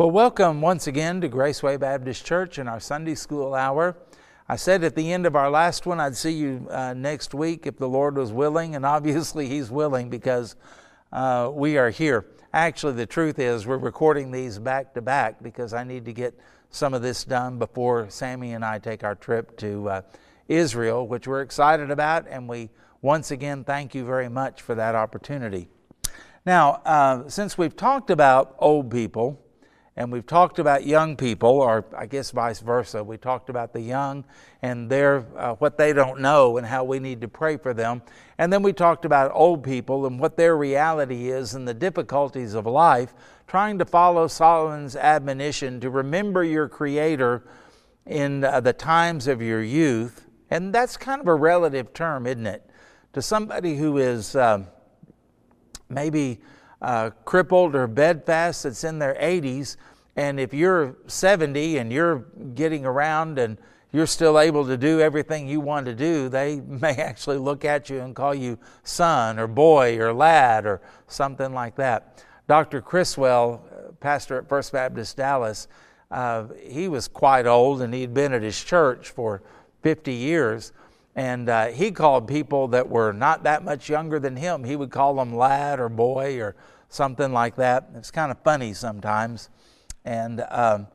Well, welcome once again to Graceway Baptist Church in our Sunday School hour. I said at the end of our last one, I'd see you uh, next week if the Lord was willing, and obviously He's willing because uh, we are here. Actually, the truth is, we're recording these back to back because I need to get some of this done before Sammy and I take our trip to uh, Israel, which we're excited about, and we once again thank you very much for that opportunity. Now, uh, since we've talked about old people, and we've talked about young people, or I guess vice versa. We talked about the young and their uh, what they don't know and how we need to pray for them. And then we talked about old people and what their reality is and the difficulties of life, trying to follow Solomon's admonition to remember your Creator in uh, the times of your youth. And that's kind of a relative term, isn't it? To somebody who is uh, maybe uh, crippled or bedfast that's in their 80s, and if you're 70 and you're getting around and you're still able to do everything you want to do, they may actually look at you and call you son or boy or lad or something like that. Dr. Criswell, pastor at First Baptist Dallas, uh, he was quite old and he'd been at his church for 50 years. And uh, he called people that were not that much younger than him, he would call them lad or boy or something like that. It's kind of funny sometimes. And um,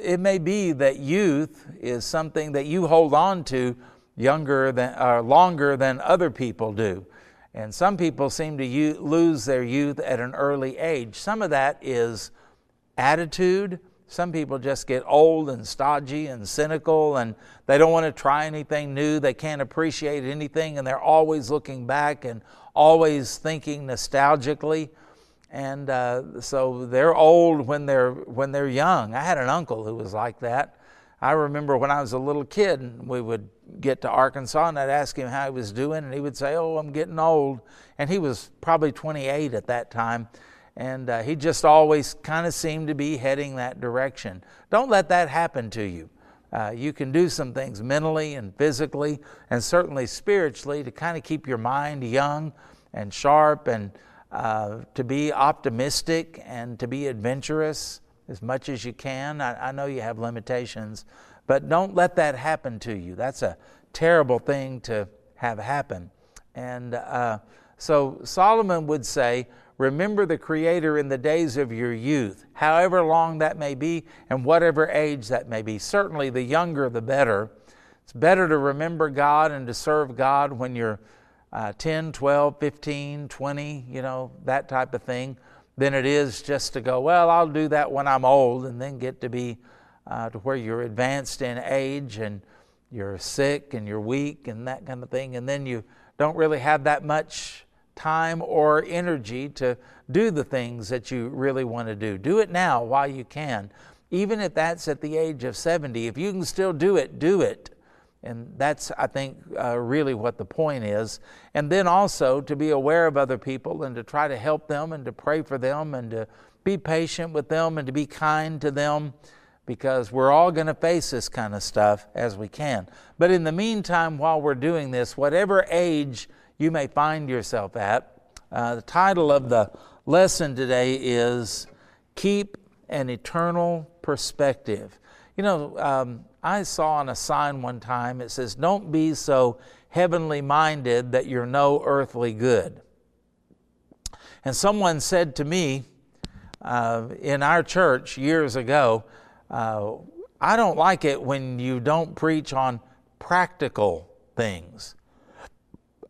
it may be that youth is something that you hold on to younger than or longer than other people do. And some people seem to u- lose their youth at an early age. Some of that is attitude. Some people just get old and stodgy and cynical and they don't want to try anything new. They can't appreciate anything and they're always looking back and always thinking nostalgically and uh, so they're old when they're when they're young. I had an uncle who was like that. I remember when I was a little kid, and we would get to Arkansas, and I'd ask him how he was doing, and he would say, "Oh, I'm getting old." And he was probably 28 at that time, and uh, he just always kind of seemed to be heading that direction. Don't let that happen to you. Uh, you can do some things mentally and physically, and certainly spiritually, to kind of keep your mind young and sharp and uh, to be optimistic and to be adventurous as much as you can. I, I, know you have limitations, but don't let that happen to you. That's a terrible thing to have happen. And uh, so Solomon would say, Remember the Creator in the days of your youth, however long that may be and whatever age that may be. Certainly, the younger, the better. It's better to remember God and to serve God when you're uh, 10, 12, 15, 20, you know, that type of thing, than it is just to go, well, I'll do that when I'm old and then get to be uh, to where you're advanced in age and you're sick and you're weak and that kind of thing. And then you don't really have that much time or energy to do the things that you really want to do. Do it now while you can. Even if that's at the age of 70, if you can still do it, do it. And that's, I think, uh, really what the point is. And then also to be aware of other people and to try to help them and to pray for them and to be patient with them and to be kind to them because we're all going to face this kind of stuff as we can. But in the meantime, while we're doing this, whatever age you may find yourself at, uh, the title of the lesson today is Keep an Eternal Perspective. You know, um, I saw on a sign one time, it says, Don't be so heavenly minded that you're no earthly good. And someone said to me uh, in our church years ago, uh, I don't like it when you don't preach on practical things.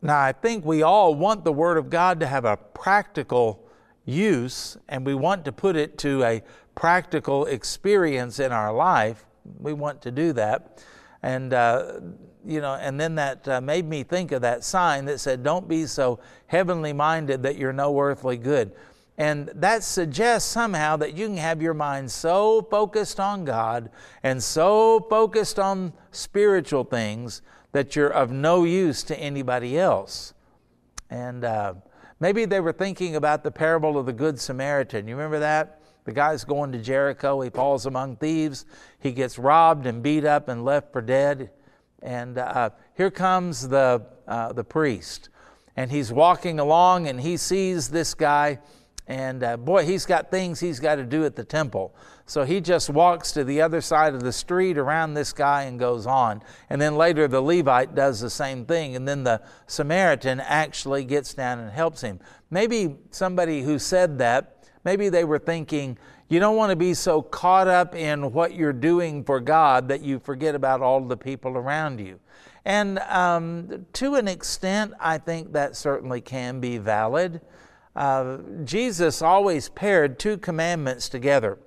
Now, I think we all want the Word of God to have a practical use, and we want to put it to a practical experience in our life we want to do that. And, uh, you know, and then that uh, made me think of that sign that said, Don't be so heavenly minded that you're no earthly good. And that suggests somehow that you can have your mind so focused on God and so focused on spiritual things that you're of no use to anybody else. And uh, maybe they were thinking about the parable of the Good Samaritan. You remember that? The guy's going to Jericho. He falls among thieves. He gets robbed and beat up and left for dead. And uh, here comes the, uh, the priest. And he's walking along and he sees this guy And uh, boy, he's got things he's got to do at the temple. So he just walks to the other side of the street around this guy and goes on. And then later the Levite does the same thing. And then the Samaritan actually gets down and helps him. Maybe somebody who said that, maybe they were thinking, you don't want to be so caught up in what you're doing for God that you forget about all the people around you. And um, to an extent, I think that certainly can be valid. Uh, Jesus always paired two commandments together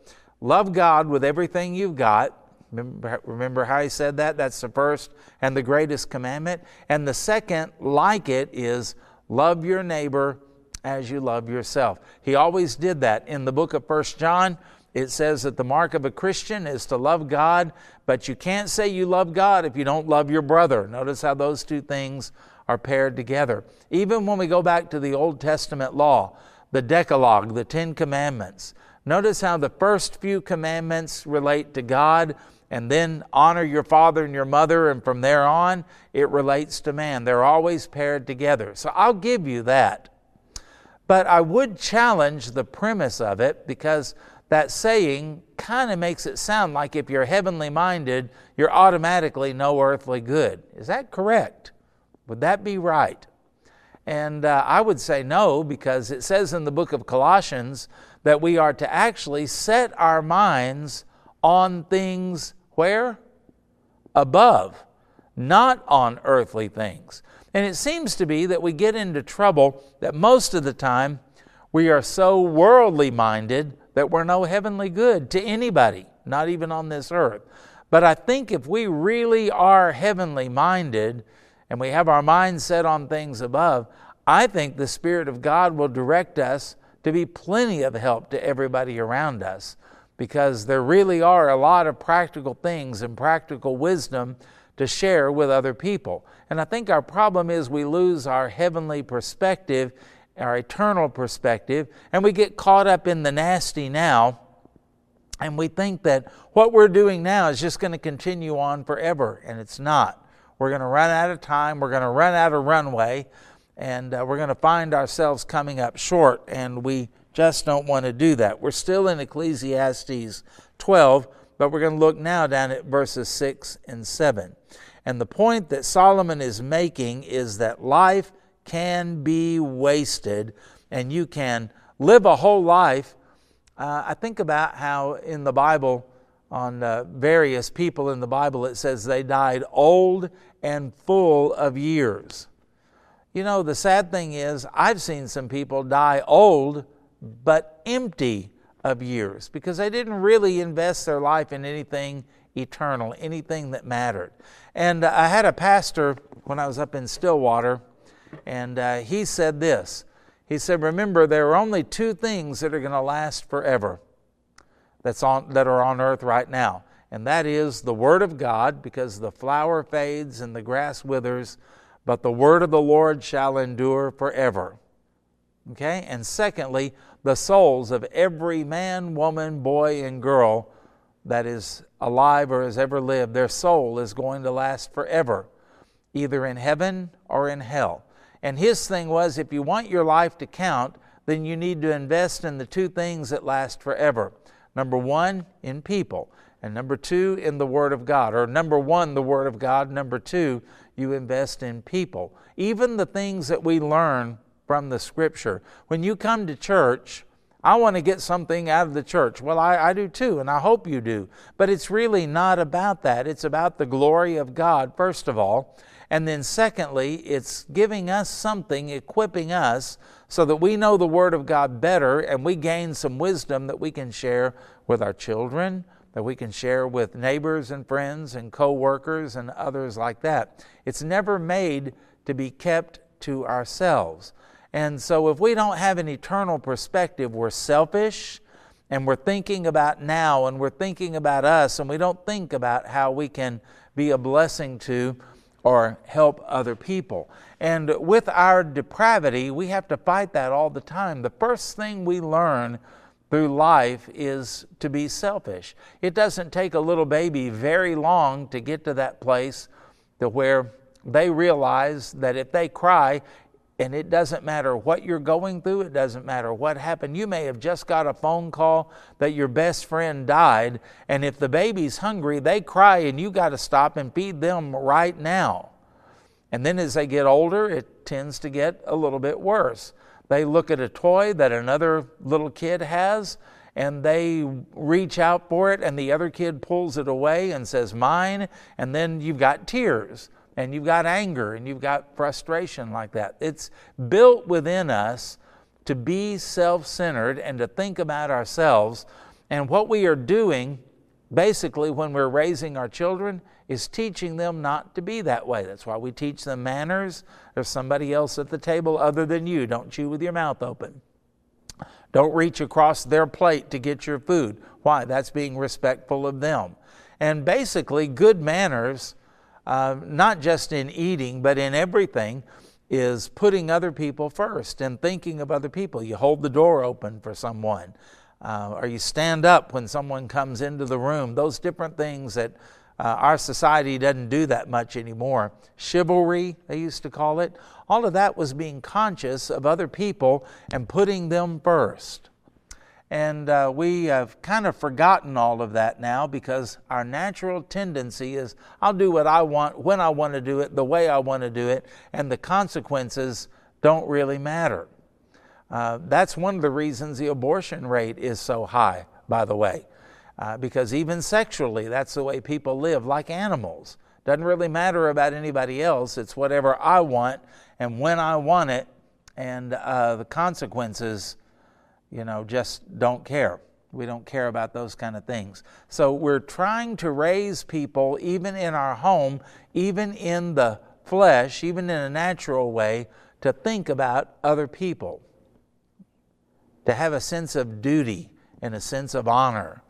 love God with everything you've got. Remember, how he said that? That's the first and the greatest commandment. And the second, like it, is love your neighbor as you love yourself. He always did that. In the book of First John, it says that the mark of a Christian is to love God, but you can't say you love God if you don't love your brother. Notice how those two things are paired together. Even when we go back to the Old Testament law, the Decalogue, the Ten Commandments, notice how the first few commandments relate to God, and then honor your father and your mother, and from there on, it relates to man. They're always paired together. So I'll give you that. But I would challenge the premise of it because that saying kind of makes it sound like if you're heavenly minded, you're automatically no earthly good. Is that correct? Would that be right? And uh, I would say no, because it says in the book of Colossians that we are to actually set our minds on things where? Above, not on earthly things. And it seems to be that we get into trouble that most of the time we are so worldly minded that we're no heavenly good to anybody, not even on this earth. But I think if we really are heavenly minded, and we have our mind set on things above, I think the Spirit of God will direct us to be plenty of help to everybody around us because there really are a lot of practical things and practical wisdom to share with other people. And I think our problem is we lose our heavenly perspective, our eternal perspective, and we get caught up in the nasty now. And we think that what we're doing now is just going to continue on forever, and it's not. We're going to run out of time. We're going to run out of runway. And uh, we're going to find ourselves coming up short. And we just don't want to do that. We're still in Ecclesiastes 12, but we're going to look now down at verses 6 and 7. And the point that Solomon is making is that life can be wasted and you can live a whole life. Uh, I think about how in the Bible, on uh, various people in the Bible, it says they died old and full of years. You know, the sad thing is, I've seen some people die old but empty of years because they didn't really invest their life in anything eternal, anything that mattered. And I had a pastor when I was up in Stillwater, and uh, he said this. He said, Remember, there are only two things that are going to last forever that's on, that are on earth right now. And that is the Word of God, because the flower fades and the grass withers, but the Word of the Lord shall endure forever. Okay? And secondly, the souls of every man, woman, boy, and girl that is alive or has ever lived, their soul is going to last forever, either in heaven or in hell. And his thing was if you want your life to count, then you need to invest in the two things that last forever Number one, in people. And number two, in the Word of God. Or number one, the Word of God. Number two, you invest in people. Even the things that we learn from the Scripture. When you come to church, I want to get something out of the church. Well, I, I, do too, and I hope you do. But it's really not about that. It's about the glory of God, first of all. And then, secondly, it's giving us something, equipping us so that we know the Word of God better and we gain some wisdom that we can share with our children, that we can share with neighbors and friends and co workers and others like that. It's never made to be kept to ourselves. And so, if we don't have an eternal perspective, we're selfish and we're thinking about now and we're thinking about us and we don't think about how we can be a blessing to or help other people. And with our depravity, we have to fight that all the time. The first thing we learn through life is to be selfish. It doesn't take a little baby very long to get to that place to where they realize that if they cry, And it doesn't matter what you're going through, it doesn't matter what happened. You may have just got a phone call that your best friend died, and if the baby's hungry, they cry, and you got to stop and feed them right now. And then as they get older, it tends to get a little bit worse. They look at a toy that another little kid has, and they reach out for it, and the other kid pulls it away and says, Mine, and then you've got tears and you've got anger and you've got frustration like that. It's built within us to be self centered and to think about ourselves. And what we are doing, basically, when we're raising our children, is teaching them not to be that way. That's why we teach them manners. There's somebody else at the table other than you. Don't chew with your mouth open. Don't reach across their plate to get your food. Why? That's being respectful of them. And basically, good manners uh, not just in eating, but in everything, is putting other people first and thinking of other people. You hold the door open for someone, uh, or you stand up when someone comes into the room. Those different things that uh, our society doesn't do that much anymore. Chivalry, they used to call it. All of that was being conscious of other people and putting them first. And uh, we have kind of forgotten all of that now because our natural tendency is I'll do what I want, when I want to do it, the way I want to do it, and the consequences don't really matter. Uh, that's one of the reasons the abortion rate is so high, by the way, uh, because even sexually, that's the way people live, like animals. Doesn't really matter about anybody else. It's whatever I want and when I want it, and uh, the consequences you know, just don't care. We don't care about those kind of things. So we're trying to raise people, even in our home, even in the flesh, even in a natural way, to think about other people, to have a sense of duty and a sense of honor,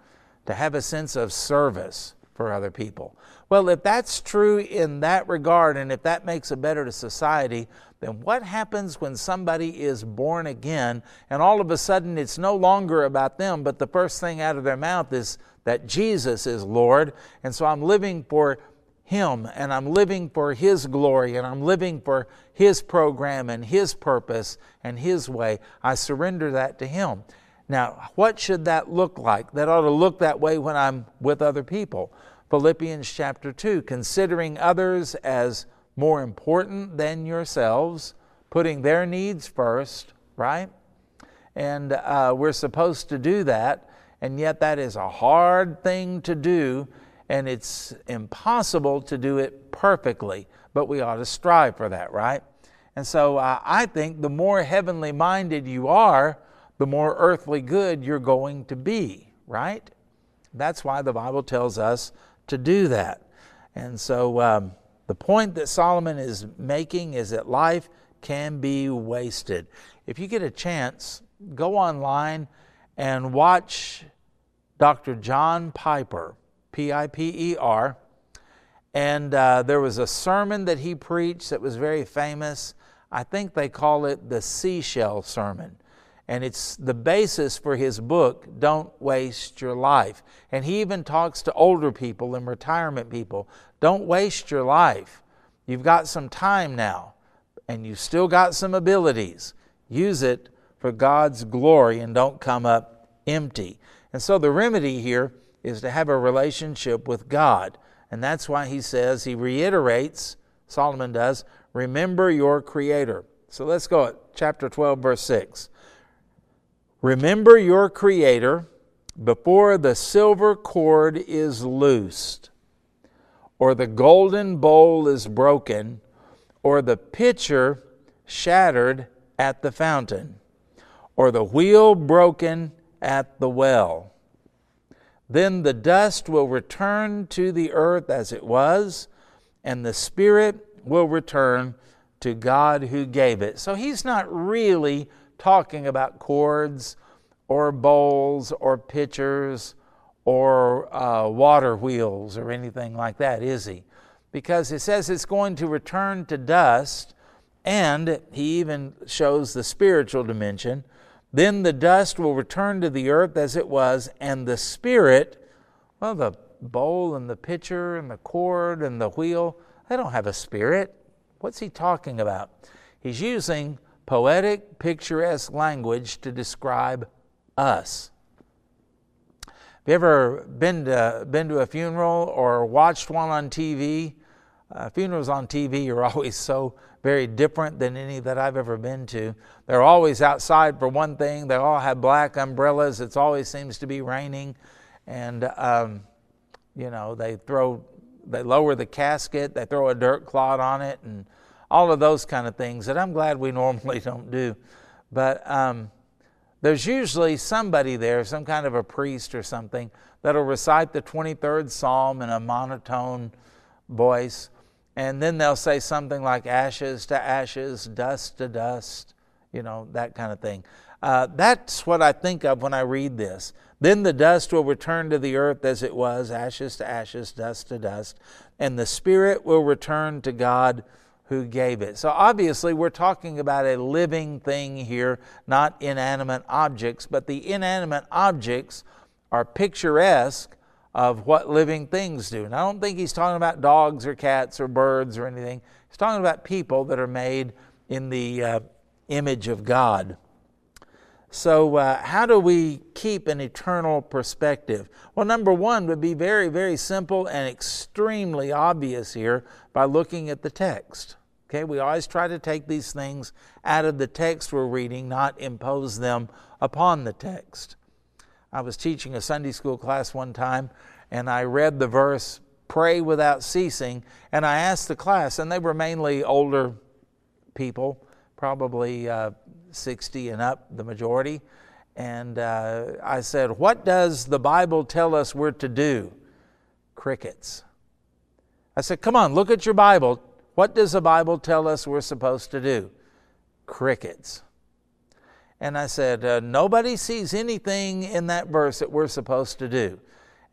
to have a sense of service for other people. Well, if that's true in that regard, and if that makes it better to society, then what happens when somebody is born again and all of a sudden it's no longer about them, but the first thing out of their mouth is that Jesus is Lord, and so I'm living for Him and I'm living for His glory and I'm living for His program and His purpose and His way. I surrender that to Him. Now, what should that look like? That ought to look that way when I'm with other people. Philippians chapter 2, considering others as more important than yourselves, putting their needs first, right? And uh, we're supposed to do that, and yet that is a hard thing to do, and it's impossible to do it perfectly, but we ought to strive for that, right? And so uh, I think the more heavenly minded you are, the more earthly good you're going to be, right? That's why the Bible tells us to do that. And so, um, the point that Solomon is making is that life can be wasted. If you get a chance, go online and watch Dr. John Piper, P I P E R. And uh, there was a sermon that he preached that was very famous. I think they call it the seashell sermon. And it's the basis for his book, Don't Waste Your Life. And he even talks to older people and retirement people. Don't waste your life. You've got some time now, and you've still got some abilities. Use it for God's glory and don't come up empty. And so the remedy here is to have a relationship with God. And that's why he says, he reiterates, Solomon does, remember your Creator. So let's go at chapter 12, verse 6. Remember your Creator before the silver cord is loosed, or the golden bowl is broken, or the pitcher shattered at the fountain, or the wheel broken at the well. Then the dust will return to the earth as it was, and the Spirit will return to God who gave it. So he's not really talking about cords or bowls or pitchers or uh, water wheels or anything like that, is he? Because it says it's going to return to dust, and he even shows the spiritual dimension. Then the dust will return to the earth as it was, and the spirit, well, the bowl and the pitcher and the cord and the wheel, they don't have a spirit. What's he talking about? He's using poetic, picturesque language to describe us. Have you ever been to, been to a funeral or watched one on TV? Uh, funerals on TV are always so very different than any that I've ever been to. They're always outside for one thing. They all have black umbrellas. It always seems to be raining, and um, you know they throw, they lower the casket, they throw a dirt clod on it, and all of those kind of things that I'm glad we normally don't do. But um, there's usually somebody there, some kind of a priest or something, that'll recite the 23rd Psalm in a monotone voice. And then they'll say something like ashes to ashes, dust to dust, you know, that kind of thing. Uh, that's what I think of when I read this. Then the dust will return to the earth as it was, ashes to ashes, dust to dust, and the spirit will return to God who gave it. So obviously, we're talking about a living thing here, not inanimate objects, but the inanimate objects are picturesque of what living things do. And I don't think he's talking about dogs or cats or birds or anything. He's talking about people that are made in the uh, image of God. So, uh, how do we keep an eternal perspective? Well, number one would be very, very simple and extremely obvious here by looking at the text. Okay, we always try to take these things out of the text we're reading, not impose them upon the text. I was teaching a Sunday school class one time, and I read the verse, Pray without ceasing, and I asked the class, and they were mainly older people, probably uh, 60 and up, the majority. And uh, I said, What does the Bible tell us we're to do? Crickets. I said, Come on, look at your Bible. What does the Bible tell us we're supposed to do? Crickets. And I said, uh, Nobody sees anything in that verse that we're supposed to do.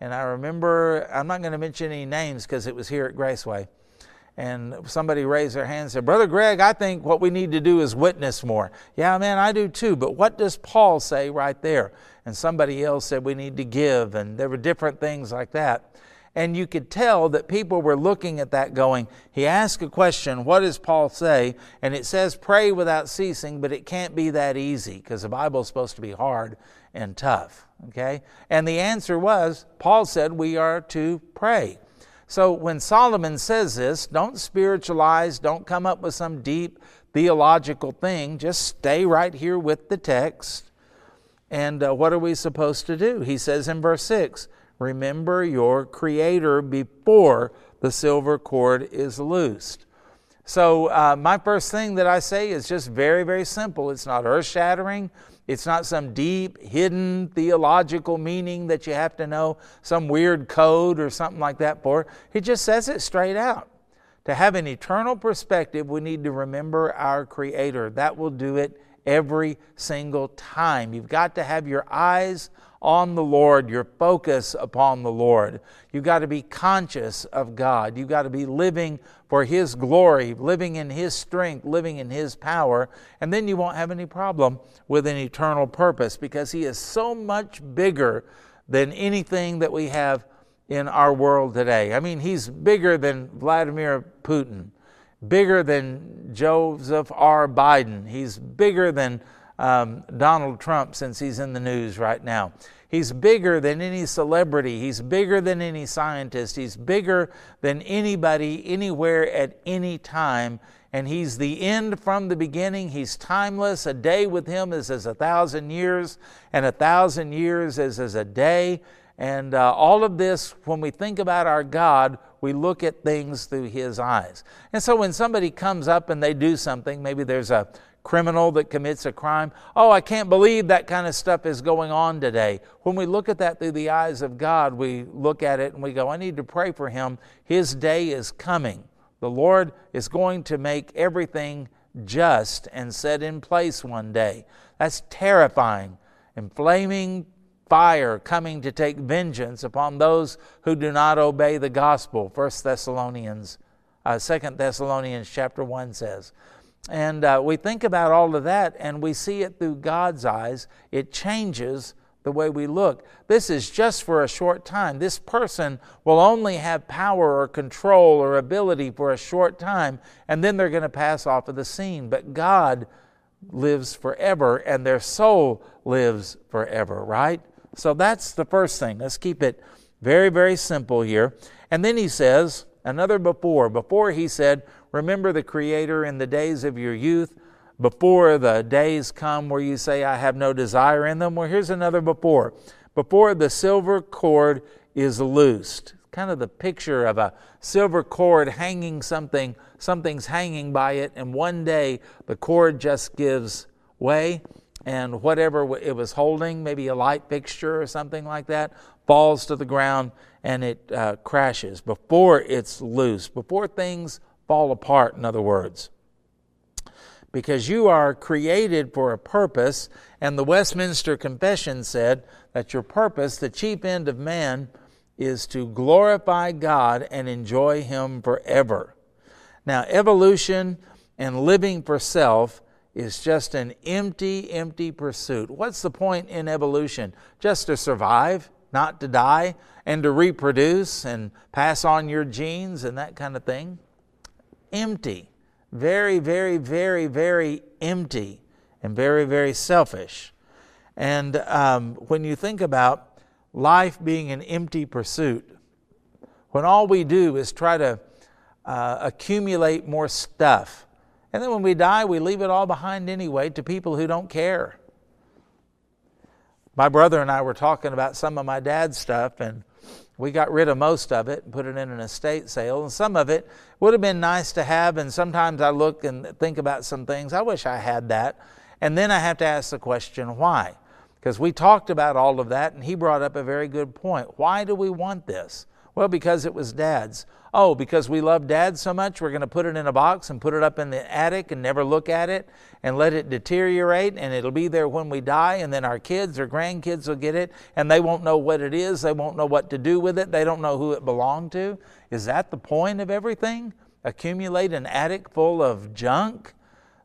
And I remember, I'm not going to mention any names because it was here at Graceway and somebody raised their hand and said, Brother Greg, I think what we need to do is witness more. Yeah, man, I do too. But what does Paul say right there? And somebody else said we need to give, and there were different things like that. And you could tell that people were looking at that going, he asked a question, what does Paul say? And it says pray without ceasing, but it can't be that easy because the Bible is supposed to be hard and tough. Okay? And the answer was, Paul said we are to pray. So when Solomon says this, don't spiritualize, don't come up with some deep theological thing, just stay right here with the text. And uh, what are we supposed to do? He says in verse 6 Remember your Creator before the silver cord is loosed. So, uh, my first thing that I say is just very, very simple. It's not earth shattering. It's not some deep, hidden theological meaning that you have to know, some weird code or something like that for. He just says it straight out. To have an eternal perspective, we need to remember our Creator. That will do it every single time. You've got to have your eyes on the Lord, your focus upon the Lord. You've got to be conscious of God. You've got to be living for His glory, living in His strength, living in His power, and then you won't have any problem with an eternal purpose because He is so much bigger than anything that we have in our world today. I mean, He's bigger than Vladimir Putin, bigger than Joseph R. Biden, He's bigger than um, Donald Trump since he's in the news right now. He's bigger than any celebrity. He's bigger than any scientist. He's bigger than anybody anywhere at any time. And He's the end from the beginning. He's timeless. A day with Him is as a thousand years, and a thousand years is as a day. And uh, all of this, when we think about our God, we look at things through His eyes. And so when somebody comes up and they do something, maybe there's a criminal that commits a crime. Oh, I can't believe that kind of stuff is going on today. When we look at that through the eyes of God, we look at it and we go, I need to pray for him. His day is coming. The Lord is going to make everything just and set in place one day. That's terrifying. And flaming fire coming to take vengeance upon those who do not obey the gospel. First Thessalonians, uh, Second Thessalonians chapter 1 says. And uh, we think about all of that and we see it through God's eyes. It changes the way we look. This is just for a short time. This person will only have power or control or ability for a short time, and then they're going to pass off of the scene. But God lives forever, and their soul lives forever, right? So that's the first thing. Let's keep it very, very simple here. And then he says, another before. Before he said, Remember the Creator in the days of your youth before the days come where you say, I have no desire in them. Well, here's another before. Before the silver cord is loosed. Kind of the picture of a silver cord hanging something, something's hanging by it, and one day the cord just gives way, and whatever it was holding, maybe a light fixture or something like that, falls to the ground and it uh, crashes before it's loose, before things fall apart, in other words because you are created for a purpose, and the Westminster Confession said that your purpose, the chief end of man, is to glorify God and enjoy Him forever. Now, evolution and living for self is just an empty, empty pursuit. What's the point in evolution? Just to survive, not to die, and to reproduce and pass on your genes and that kind of thing? Empty very, very, very, very empty and very, very selfish. And um, when you think about life being an empty pursuit, when all we do is try to uh, accumulate more stuff, and then when we die, we leave it all behind anyway to people who don't care. My brother and I were talking about some of my dad's stuff, and we got rid of most of it and put it in an estate sale. And some of it would have been nice to have. And sometimes I look and think about some things. I wish I had that. And then I have to ask the question, why? Because we talked about all of that, and he brought up a very good point. Why do we want this? Well, because it was dad's. Oh, because we love dad so much, we're going to put it in a box and put it up in the attic and never look at it and let it deteriorate, and it'll be there when we die, and then our kids or grandkids will get it, and they won't know what it is. They won't know what to do with it. They don't know who it belonged to. Is that the point of everything? Accumulate an attic full of junk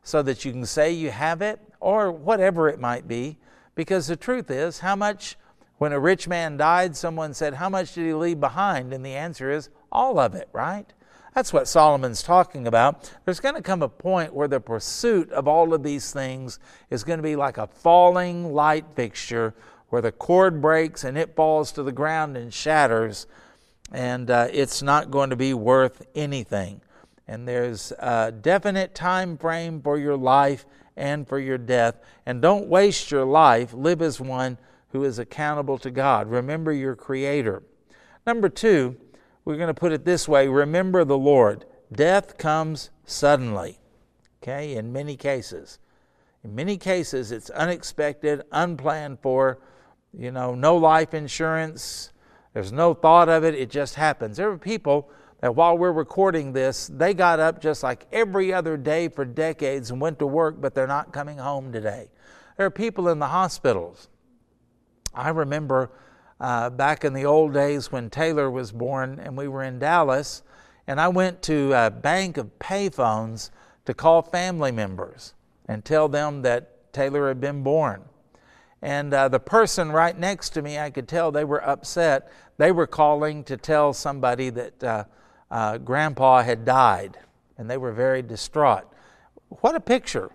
so that you can say you have it, or whatever it might be. Because the truth is, how much when a rich man died, someone said, How much did he leave behind? And the answer is, All of it, right? That's what Solomon's talking about. There's going to come a point where the pursuit of all of these things is going to be like a falling light fixture where the cord breaks and it falls to the ground and shatters, and uh, it's not going to be worth anything. And there's a definite time frame for your life and for your death. And don't waste your life. Live as one who is accountable to God. Remember your Creator. Number two, we're going to put it this way remember the Lord. Death comes suddenly, okay, in many cases. In many cases, it's unexpected, unplanned for, you know, no life insurance, there's no thought of it, it just happens. There are people that while we're recording this, they got up just like every other day for decades and went to work, but they're not coming home today. There are people in the hospitals I remember uh, back in the old days when Taylor was born and we were in Dallas, and I went to a bank of payphones to call family members and tell them that Taylor had been born. And uh, the person right next to me, I could tell they were upset. They were calling to tell somebody that uh, uh grandpa had died, and they were very distraught. What a picture!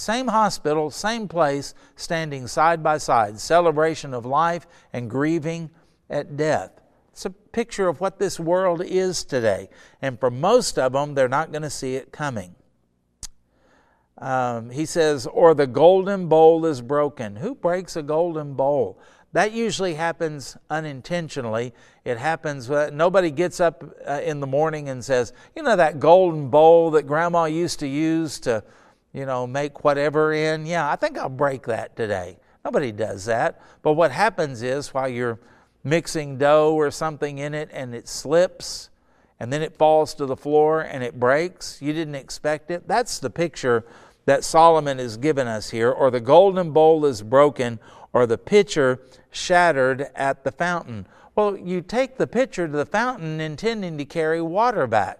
Same hospital, same place, standing side by side, celebration of life and grieving at death. It's a picture of what this world is today. And for most of them, they're not going to see it coming. Um, he says, or the golden bowl is broken. Who breaks a golden bowl? That usually happens unintentionally. It happens, uh, nobody gets up uh, in the morning and says, you know, that golden bowl that grandma used to use to you know, make whatever in. Yeah, I think I'll break that today. Nobody does that. But what happens is while you're mixing dough or something in it and it slips and then it falls to the floor and it breaks, you didn't expect it. That's the picture that Solomon has given us here. Or the golden bowl is broken or the pitcher shattered at the fountain. Well, you take the pitcher to the fountain intending to carry water back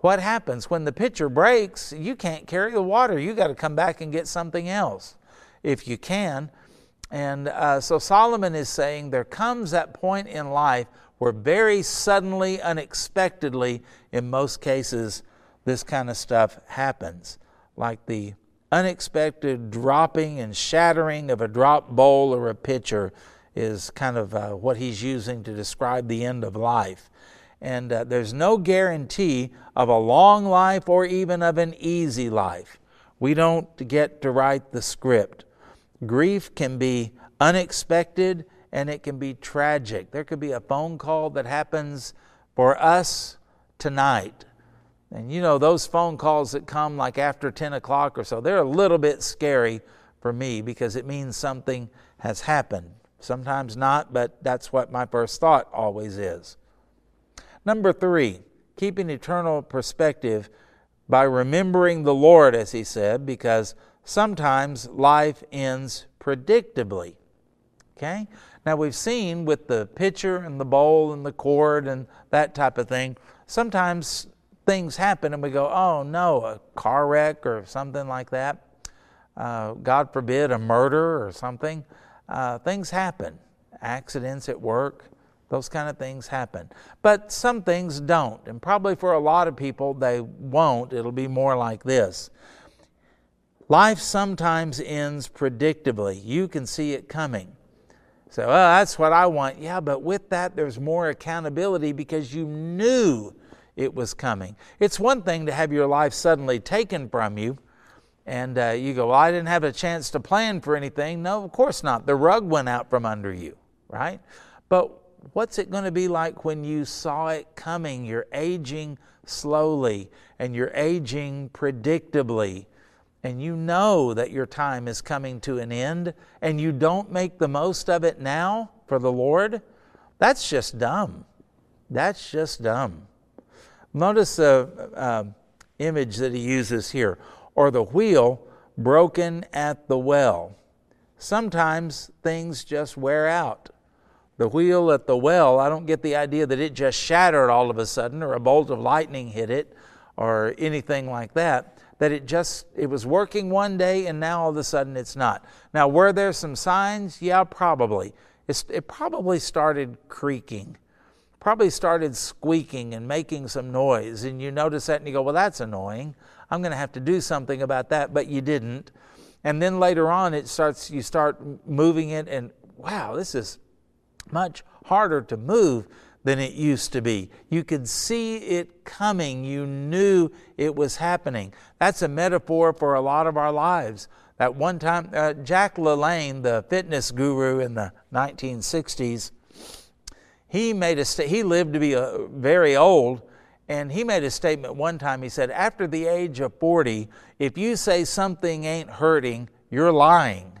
what happens when the pitcher breaks? You can't carry the water. You got to come back and get something else if you can. And uh, so Solomon is saying there comes that point in life where very suddenly, unexpectedly, in most cases, this kind of stuff happens. Like the unexpected dropping and shattering of a drop bowl or a pitcher is kind of uh, what he's using to describe the end of life. And uh, there's no guarantee of a long life or even of an easy life. We don't get to write the script. Grief can be unexpected and it can be tragic. There could be a phone call that happens for us tonight. And you know, those phone calls that come like after 10 o'clock or so, they're a little bit scary for me because it means something has happened. Sometimes not, but that's what my first thought always is. Number three, keeping eternal perspective by remembering the Lord, as he said, because sometimes life ends predictably. Okay? Now we've seen with the pitcher and the bowl and the cord and that type of thing, sometimes things happen and we go, oh no, a car wreck or something like that. Uh, God forbid, a murder or something. Uh, things happen. Accidents at work, those kind of things happen. But some things don't. And probably for a lot of people, they won't. It'll be more like this. Life sometimes ends predictably. You can see it coming. So, well, that's what I want. Yeah, but with that, there's more accountability because you knew it was coming. It's one thing to have your life suddenly taken from you, and uh, you go, Well, I didn't have a chance to plan for anything. No, of course not. The rug went out from under you, right? But what's it going to be like when you saw it coming? You're aging slowly and you're aging predictably and you know that your time is coming to an end and you don't make the most of it now for the Lord, that's just dumb. That's just dumb. Notice the uh, image that he uses here, or the wheel broken at the well. Sometimes things just wear out. The wheel at the well, I don't get the idea that it just shattered all of a sudden or a bolt of lightning hit it or anything like that that it just it was working one day and now all of a sudden it's not. Now, were there some signs? Yeah, probably. It probably started creaking, probably started squeaking and making some noise, and you notice that and you go, "Well, that's annoying. I'm going to have to do something about that," but you didn't. And then later on, it starts. You start moving it, and wow, this is much harder to move than it used to be. You could see it coming. You knew it was happening. That's a metaphor for a lot of our lives. At one time, uh, Jack LaLanne, the fitness guru in the 1960s, he made a sta- he lived to be uh, very old, and he made a statement one time. He said, "After the age of 40, if you say something ain't hurting, you're lying."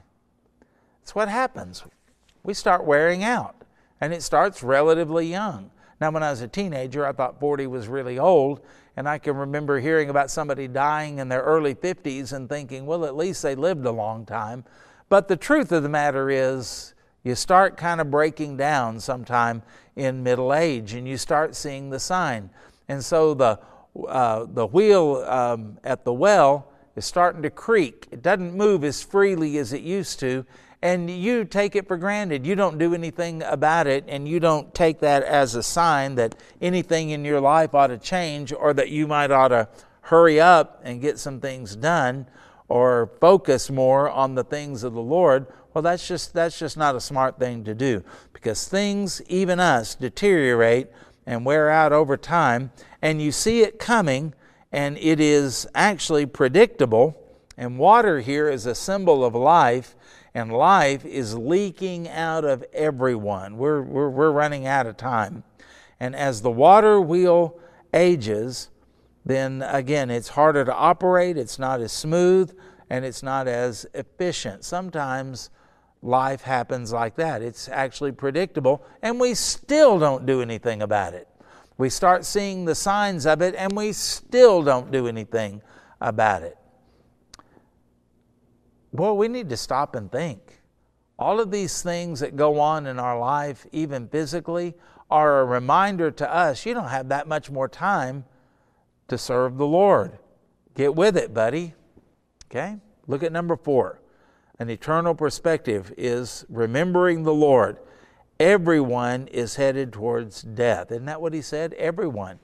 That's what happens. We start wearing out and it starts relatively young. Now, when I was a teenager, I thought 40 was really old, and I can remember hearing about somebody dying in their early 50s and thinking, well, at least they lived a long time. But the truth of the matter is, you start kind of breaking down sometime in middle age, and you start seeing the sign. And so the, uh, the wheel um, at the well is starting to creak. It doesn't move as freely as it used to, and you take it for granted. You don't do anything about it, and you don't take that as a sign that anything in your life ought to change or that you might ought to hurry up and get some things done or focus more on the things of the Lord. Well, that's just that's just not a smart thing to do because things, even us, deteriorate and wear out over time, and you see it coming, and it is actually predictable. And water here is a symbol of life and life is leaking out of everyone. We're, we're, we're running out of time. And as the water wheel ages, then again, it's harder to operate, it's not as smooth, and it's not as efficient. Sometimes life happens like that. It's actually predictable, and we still don't do anything about it. We start seeing the signs of it, and we still don't do anything about it. Boy, we need to stop and think. All of these things that go on in our life, even physically, are a reminder to us you don't have that much more time to serve the Lord. Get with it, buddy. Okay? Look at number four. an eternal perspective is remembering the Lord. Everyone is headed towards death. Isn't that what he said? Everyone.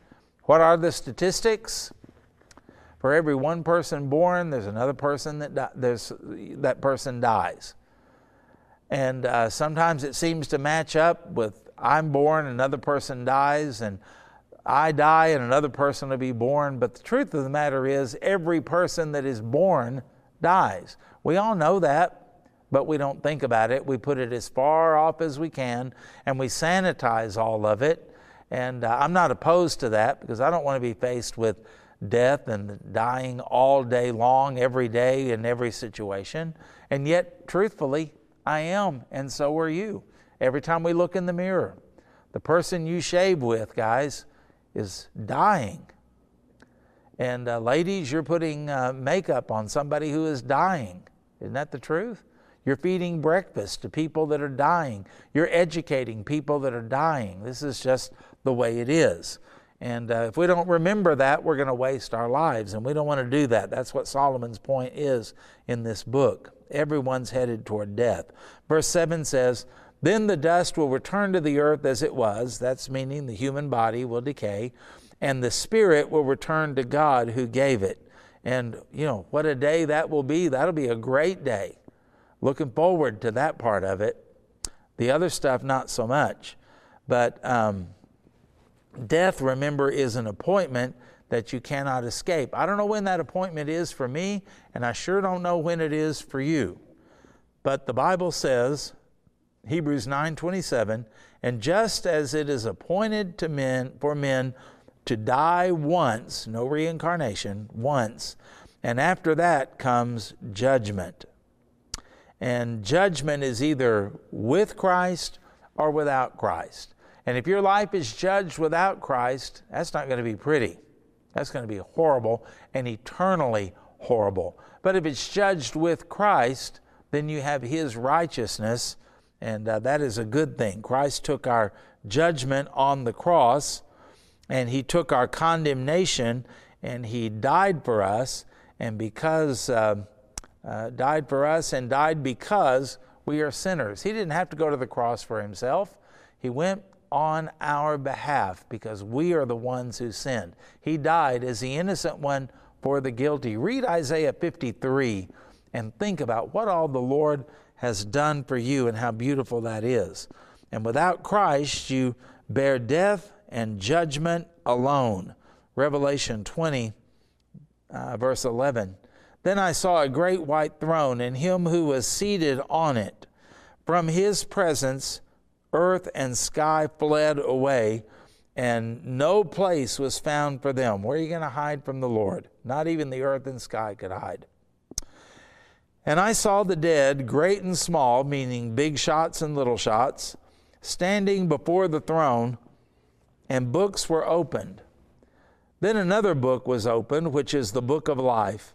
What are the statistics? For every one person born, there's another person that di- there's that person dies. And uh, sometimes it seems to match up with I'm born, another person dies, and I die, and another person will be born. But the truth of the matter is, every person that is born dies. We all know that, but we don't think about it. We put it as far off as we can, and we sanitize all of it. And uh, I'm not opposed to that because I don't want to be faced with death and dying all day long, every day, in every situation. And yet, truthfully, I am, and so are you. Every time we look in the mirror, the person you shave with, guys, is dying. And uh, ladies, you're putting uh, makeup on somebody who is dying. Isn't that the truth? You're feeding breakfast to people that are dying. You're educating people that are dying. This is just the way it is. And uh, if we don't remember that, we're going to waste our lives. And we don't want to do that. That's what Solomon's point is in this book. Everyone's headed toward death. Verse 7 says, Then the dust will return to the earth as it was. That's meaning the human body will decay. And the spirit will return to God who gave it. And, you know, what a day that will be. That'll be a great day. Looking forward to that part of it. The other stuff, not so much. But, um, Death, remember, is an appointment that you cannot escape. I don't know when that appointment is for me, and I sure don't know when it is for you. But the Bible says, Hebrews 9:27, and just as it is appointed to men for men to die once, no reincarnation, once, and after that comes judgment. And judgment is either with Christ or without Christ. And if your life is judged without Christ, that's not going to be pretty. That's going to be horrible and eternally horrible. But if it's judged with Christ, then you have His righteousness, and uh, that is a good thing. Christ took our judgment on the cross, and He took our condemnation, and He died for us, and because uh, uh, died for us and died because we are sinners. He didn't have to go to the cross for Himself. He went on our behalf because we are the ones who sinned. He died as the innocent one for the guilty. Read Isaiah 53 and think about what all the Lord has done for you and how beautiful that is. And without Christ, you bear death and judgment alone. Revelation 20, uh, verse 11. Then I saw a great white throne and him who was seated on it. From his presence, earth and sky fled away, and no place was found for them. Where are you going to hide from the Lord? Not even the earth and sky could hide. And I saw the dead, great and small, meaning big shots and little shots, standing before the throne, and books were opened. Then another book was opened, which is the book of life.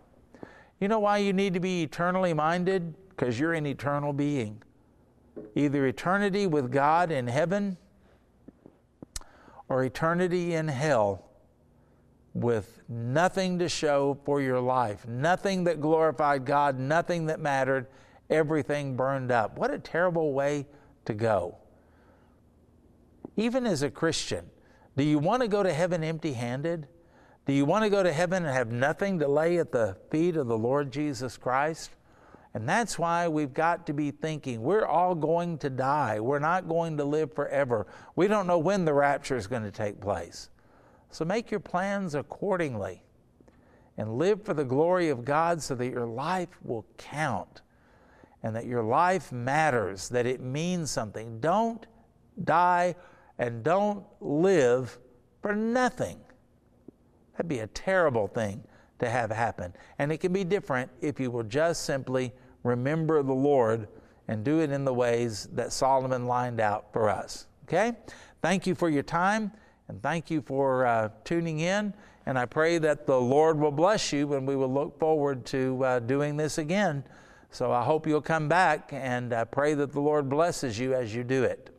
You know why you need to be eternally minded? Because you're an eternal being. Either eternity with God in heaven or eternity in hell with nothing to show for your life, nothing that glorified God, nothing that mattered, everything burned up. What a terrible way to go. Even as a Christian, do you want to go to heaven empty handed? Do you want to go to heaven and have nothing to lay at the feet of the Lord Jesus Christ? And that's why we've got to be thinking we're all going to die. We're not going to live forever. We don't know when the rapture is going to take place. So make your plans accordingly and live for the glory of God so that your life will count and that your life matters, that it means something. Don't die and don't live for nothing. That'd be a terrible thing to have happen. And it can be different if you will just simply remember the Lord and do it in the ways that Solomon lined out for us. Okay? Thank you for your time and thank you for uh, tuning in. And I pray that the Lord will bless you and we will look forward to uh, doing this again. So I hope you'll come back and I pray that the Lord blesses you as you do it.